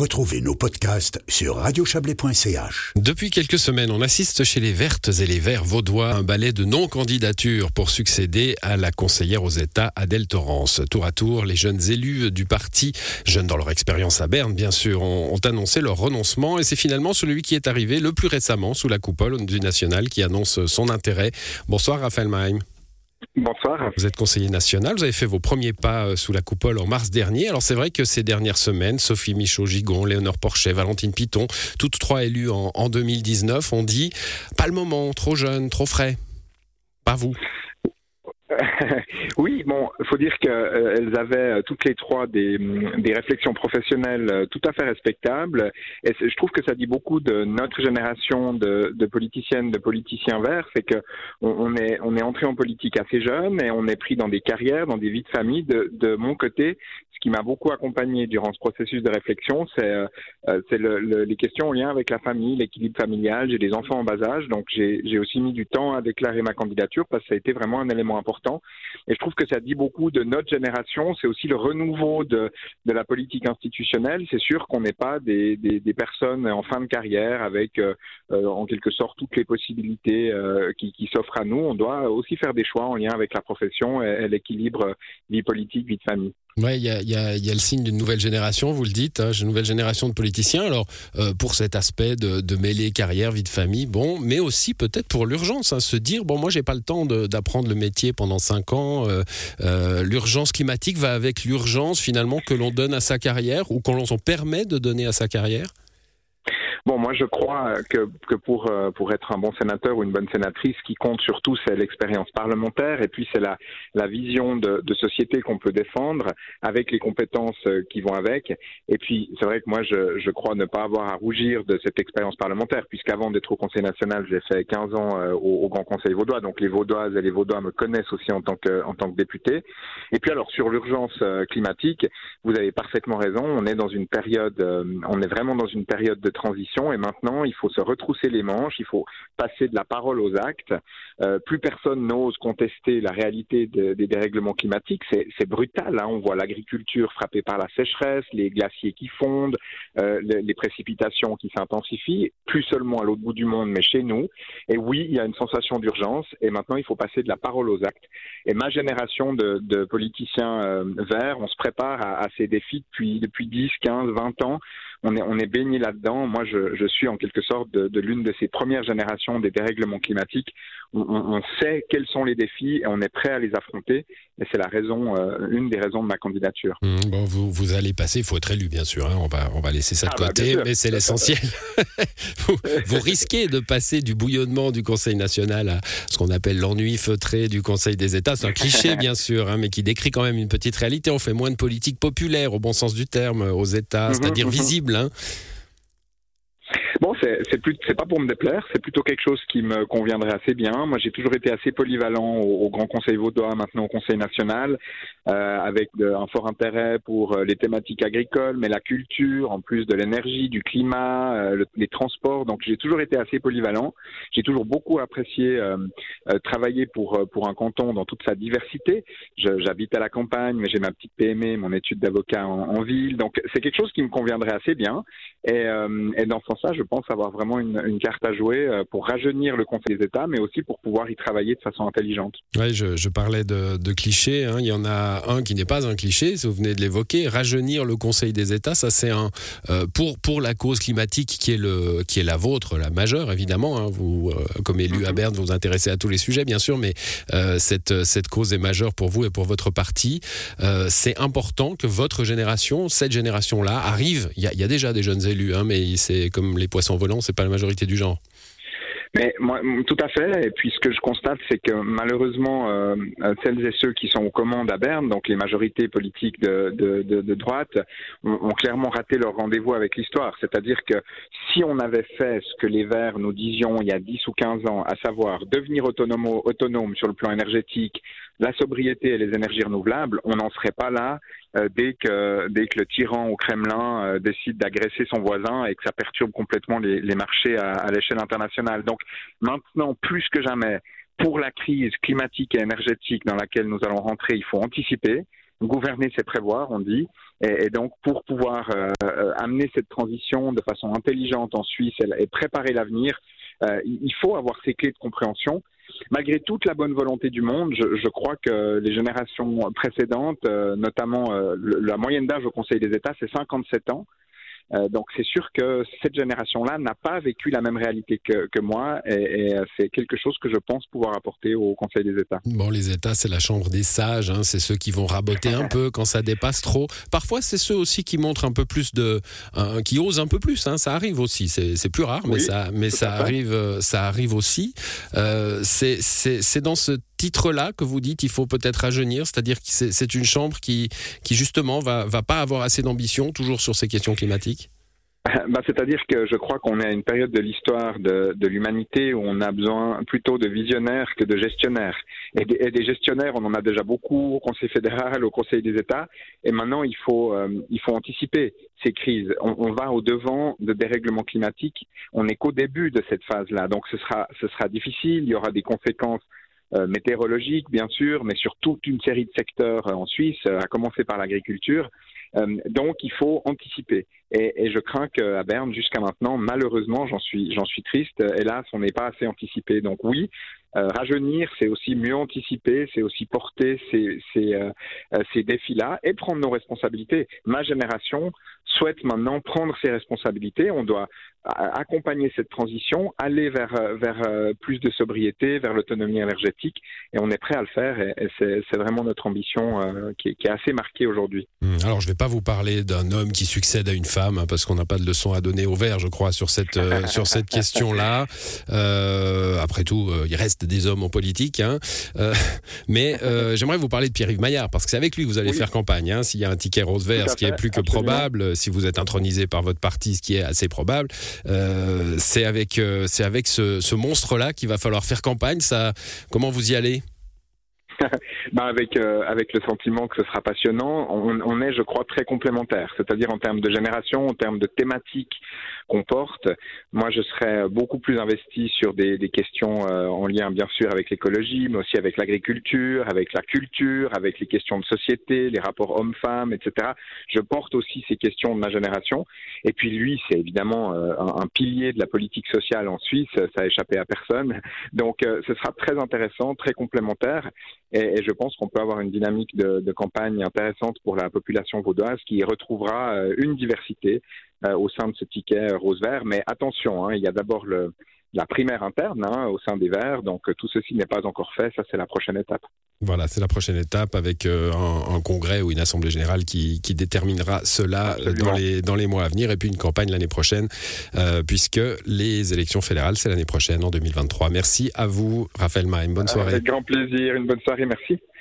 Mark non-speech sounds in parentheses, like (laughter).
Retrouvez nos podcasts sur radiochablais.ch. Depuis quelques semaines, on assiste chez les Vertes et les Verts vaudois un ballet de non-candidature pour succéder à la conseillère aux États Adèle Torrance. Tour à tour, les jeunes élus du parti, jeunes dans leur expérience à Berne bien sûr, ont, ont annoncé leur renoncement et c'est finalement celui qui est arrivé le plus récemment sous la coupole du National qui annonce son intérêt. Bonsoir Raphaël Maim. Bonsoir. Vous êtes conseiller national, vous avez fait vos premiers pas euh, sous la coupole en mars dernier. Alors c'est vrai que ces dernières semaines, Sophie Michaud-Gigon, Léonore Porchet, Valentine Piton, toutes trois élues en, en 2019, ont dit pas le moment, trop jeune, trop frais. Pas vous. (laughs) oui, bon, faut dire qu'elles euh, avaient euh, toutes les trois des, mm, des, réflexions professionnelles euh, tout à fait respectables. Et je trouve que ça dit beaucoup de notre génération de, de politiciennes, de politiciens verts, c'est que on, est on est entré en politique assez jeune et on est pris dans des carrières, dans des vies de famille. De, de mon côté, ce qui m'a beaucoup accompagné durant ce processus de réflexion, c'est c'est le, le, les questions en lien avec la famille, l'équilibre familial. J'ai des enfants en bas âge, donc j'ai aussi mis du temps à déclarer ma candidature parce que ça a été vraiment un élément important et je trouve que ça dit beaucoup de notre génération. C'est aussi le renouveau de, de la politique institutionnelle. C'est sûr qu'on n'est pas des, personnes en fin de carrière avec euh, euh, en quelque sorte toutes les possibilités euh, qui, qui s'offrent à nous. On doit aussi faire des choix en lien avec la profession et, et l'équilibre vie politique, vie de famille. Oui, il y a, y, y a, le signe d'une nouvelle génération, vous le dites, hein, une nouvelle génération de politiciens. Alors, euh, pour cet aspect de, mêler carrière, vie de famille, bon, mais aussi peut-être pour l'urgence, hein, se dire, bon, moi, j'ai pas le temps d'apprendre le métier pendant cinq ans. Euh, euh, l'urgence climatique va avec l'urgence, finalement, que l'on donne à sa carrière ou qu'on permet de donner à sa carrière? Bon, moi, je crois que, que pour, euh, pour être un bon sénateur ou une bonne sénatrice, ce qui compte surtout, c'est l'expérience parlementaire et puis c'est la, la vision de, de société qu'on peut défendre avec les compétences euh, qui vont avec. Et puis, c'est vrai que moi, je, je crois ne pas avoir à rougir de cette expérience parlementaire, puisqu'avant d'être au Conseil national, j'ai fait 15 ans euh, au, au, Grand Conseil vaudois, donc les Vaudoises et les Vaudois me connaissent aussi en tant que, en tant que député. Et puis alors, sur l'urgence climatique, vous avez parfaitement raison, on est dans une période, on est vraiment dans une période de transition et maintenant il faut se retrousser les manches, il faut passer de la parole aux actes. Euh, plus personne n'ose contester la réalité de, des dérèglements climatiques, c'est brutal. Hein. On voit l'agriculture frappée par la sécheresse, les glaciers qui fondent, euh, les, précipitations qui s'intensifient, plus seulement à l'autre bout du monde, mais chez nous. Et oui, il y a une sensation d'urgence et maintenant il faut passer de la parole aux actes. Et ma génération de, politiciens euh, verts, on se prépare à, ces défis depuis 10, 15, 20 ans on est, on est baigné là-dedans. Moi, je, je, suis en quelque sorte de, de l'une de ces premières générations des dérèglements climatiques. On, on, sait quels sont les défis et on est prêt à les affronter. Et c'est la raison, euh, une des raisons de ma candidature. Mmh, bon, vous, vous allez passer, il faut être élu, bien sûr. Hein, on, va, on va laisser ça de ah, bah, côté, bah, mais c'est l'essentiel. (laughs) vous, vous, risquez de passer du bouillonnement du Conseil national à ce qu'on appelle l'ennui feutré du Conseil des États. C'est un cliché, bien sûr, hein, mais qui décrit quand même une petite réalité. On fait moins de politique populaire, au bon sens du terme, aux États, mmh, c'est-à-dire mmh, visible Bon, c'est plus, c'est pas pour me déplaire, c'est plutôt quelque chose qui me conviendrait assez bien. Moi, j'ai toujours été assez polyvalent au, au, Grand Conseil vaudois, maintenant au Conseil national, euh, avec de, un fort intérêt pour euh, les thématiques agricoles, mais la culture, en plus de l'énergie, du climat, euh, le, les transports. Donc, j'ai toujours été assez polyvalent. J'ai toujours beaucoup apprécié euh, euh travailler pour pour un canton dans toute sa diversité. J'habite à la campagne, mais j'ai ma petite PME, mon étude d'avocat en, en, ville. Donc, c'est quelque chose qui me conviendrait assez bien. Et, et dans ce sens-là, je pense avoir vraiment une, une, carte à jouer euh, pour rajeunir le Conseil des États, mais aussi pour pouvoir y travailler de façon intelligente. Oui, je, je parlais de, de clichés. Hein. Il y en a un qui n'est pas un cliché, si vous venez de l'évoquer. Rajeunir le Conseil des États, ça c'est un euh, pour pour la cause climatique qui est le qui est la vôtre, la majeure évidemment. Hein. Vous, euh, comme élu à mhm. Berne, vous vous intéressez à tous les sujets, bien sûr, mais euh, cette cette cause est majeure pour vous et pour votre parti. Euh, c'est important que votre génération, cette génération-là, arrive. Il y, a, il y a déjà des jeunes élus, hein, mais c'est comme les poissons volants, c'est pas la majorité du genre. Mais moi, tout à fait. Et puis ce que je constate, c'est que malheureusement, euh, celles et ceux qui sont aux commandes à Berne, donc les majorités politiques de, droite, ont, ont, clairement raté leur rendez-vous avec l'histoire. C'est-à-dire que si on avait fait ce que les Verts nous disions il y a 10 ou 15 ans, à savoir devenir autonome, autonome sur le plan énergétique, la sobriété et les énergies renouvelables, on n'en serait pas là euh, dès que dès que le tyran au Kremlin euh, décide d'agresser son voisin et que ça perturbe complètement les, les marchés à, à l'échelle internationale. Donc maintenant, plus que jamais, pour la crise climatique et énergétique dans laquelle nous allons rentrer, il faut anticiper. Gouverner, c'est prévoir, on dit. Et, donc, pour pouvoir amener cette transition de façon intelligente en Suisse et, préparer l'avenir, il faut avoir ces clés de compréhension malgré toute la bonne volonté du monde, je, crois que les générations précédentes, notamment la moyenne d'âge au Conseil des États, c'est 57 ans. Euh, donc c'est sûr que cette génération-là n'a pas vécu la même réalité que, que moi et, euh, c'est quelque chose que je pense pouvoir apporter au Conseil des États. Bon, les États, c'est la chambre des sages, hein, c'est ceux qui vont raboter un (laughs) peu quand ça dépasse trop. Parfois, c'est ceux aussi qui montrent un peu plus de, qui osent un peu plus. Hein, ça arrive aussi. C'est plus rare, mais ça, mais ça arrive, euh, ça arrive aussi. Euh, c'est dans ce titre-là que vous dites il faut peut-être rajeunir, c'est-à-dire que c'est une chambre qui, qui justement va, va pas avoir assez d'ambition toujours sur ces questions climatiques? (laughs) Bah, C'est-à-dire que je crois qu'on est à une période de l'histoire de, l'humanité où on a besoin plutôt de visionnaires que de gestionnaires. Et des, gestionnaires, on en a déjà beaucoup au Conseil fédéral, au Conseil des États. Et maintenant, il faut, euh, il faut anticiper ces crises. On, on va au devant de dérèglements climatiques. On n'est qu'au début de cette phase-là. Donc ce sera, ce sera difficile. Il y aura des conséquences euh, météorologiques, bien sûr, mais sur toute une série de secteurs euh, en Suisse, à commencer par l'agriculture. donc, il faut anticiper. Et, et je crains qu'à Berne, jusqu'à maintenant, malheureusement, j'en suis, j'en suis triste, hélas, on n'est pas assez anticipé. Donc oui, euh, rajeunir, c'est aussi mieux anticiper, c'est aussi porter ces, ces, euh, euh, ces défis-là et prendre nos responsabilités. Ma génération souhaite maintenant prendre ses responsabilités. On doit accompagner cette transition, aller vers, vers plus de sobriété, vers l'autonomie énergétique, et on est prêt à le faire. Et, c'est vraiment notre ambition qui, est, qui, est, assez marquée aujourd'hui. Hum, alors, je ne vais pas vous parler d'un homme qui succède à une femme, hein, parce qu'on n'a pas de leçon à donner au vert, je crois, sur cette, (laughs) sur cette question-là. après tout, il reste des hommes en politique. Hein. Euh, (laughs) mais euh, (laughs) j'aimerais vous parler de Pierre-Yves Maillard, parce que c'est avec lui que vous allez faire campagne. Hein. S'il y a un ticket rose-vert, ce qui est plus que probable, si vous êtes intronisé par votre parti, ce qui est assez probable, euh, c'est avec, c'est avec ce, ce monstre-là qu'il va falloir faire campagne. Ça, comment vous y allez? (laughs) ben avec avec le sentiment que ce sera passionnant, on, on est, je crois, très complémentaires. C'est-à-dire en termes de génération, en termes de thématiques, comporte. Moi, je serais beaucoup plus investi sur des, des questions euh, en lien, bien sûr, avec l'écologie, mais aussi avec l'agriculture, avec la culture, avec les questions de société, les rapports hommes-femmes, etc. Je porte aussi ces questions de ma génération. Et puis lui, c'est évidemment euh, un, pilier de la politique sociale en Suisse. Ça a échappé à personne. Donc, euh, ce sera très intéressant, très complémentaire. Et, et je pense qu'on peut avoir une dynamique de, de, campagne intéressante pour la population vaudoise qui retrouvera une diversité euh, au sein de ce ticket rose-vert. Mais attention, hein, il y a d'abord le, la primaire interne hein, au sein des Verts. Donc tout ceci n'est pas encore fait. Ça, c'est la prochaine étape. Voilà, c'est la prochaine étape avec euh, un, un, congrès ou une assemblée générale qui, qui déterminera cela dans les, dans les mois à venir et puis une campagne l'année prochaine euh, puisque les élections fédérales, c'est l'année prochaine en 2023. Merci à vous, Raphaël Maïm. Bonne soirée. Avec grand plaisir. Une bonne soirée. Merci.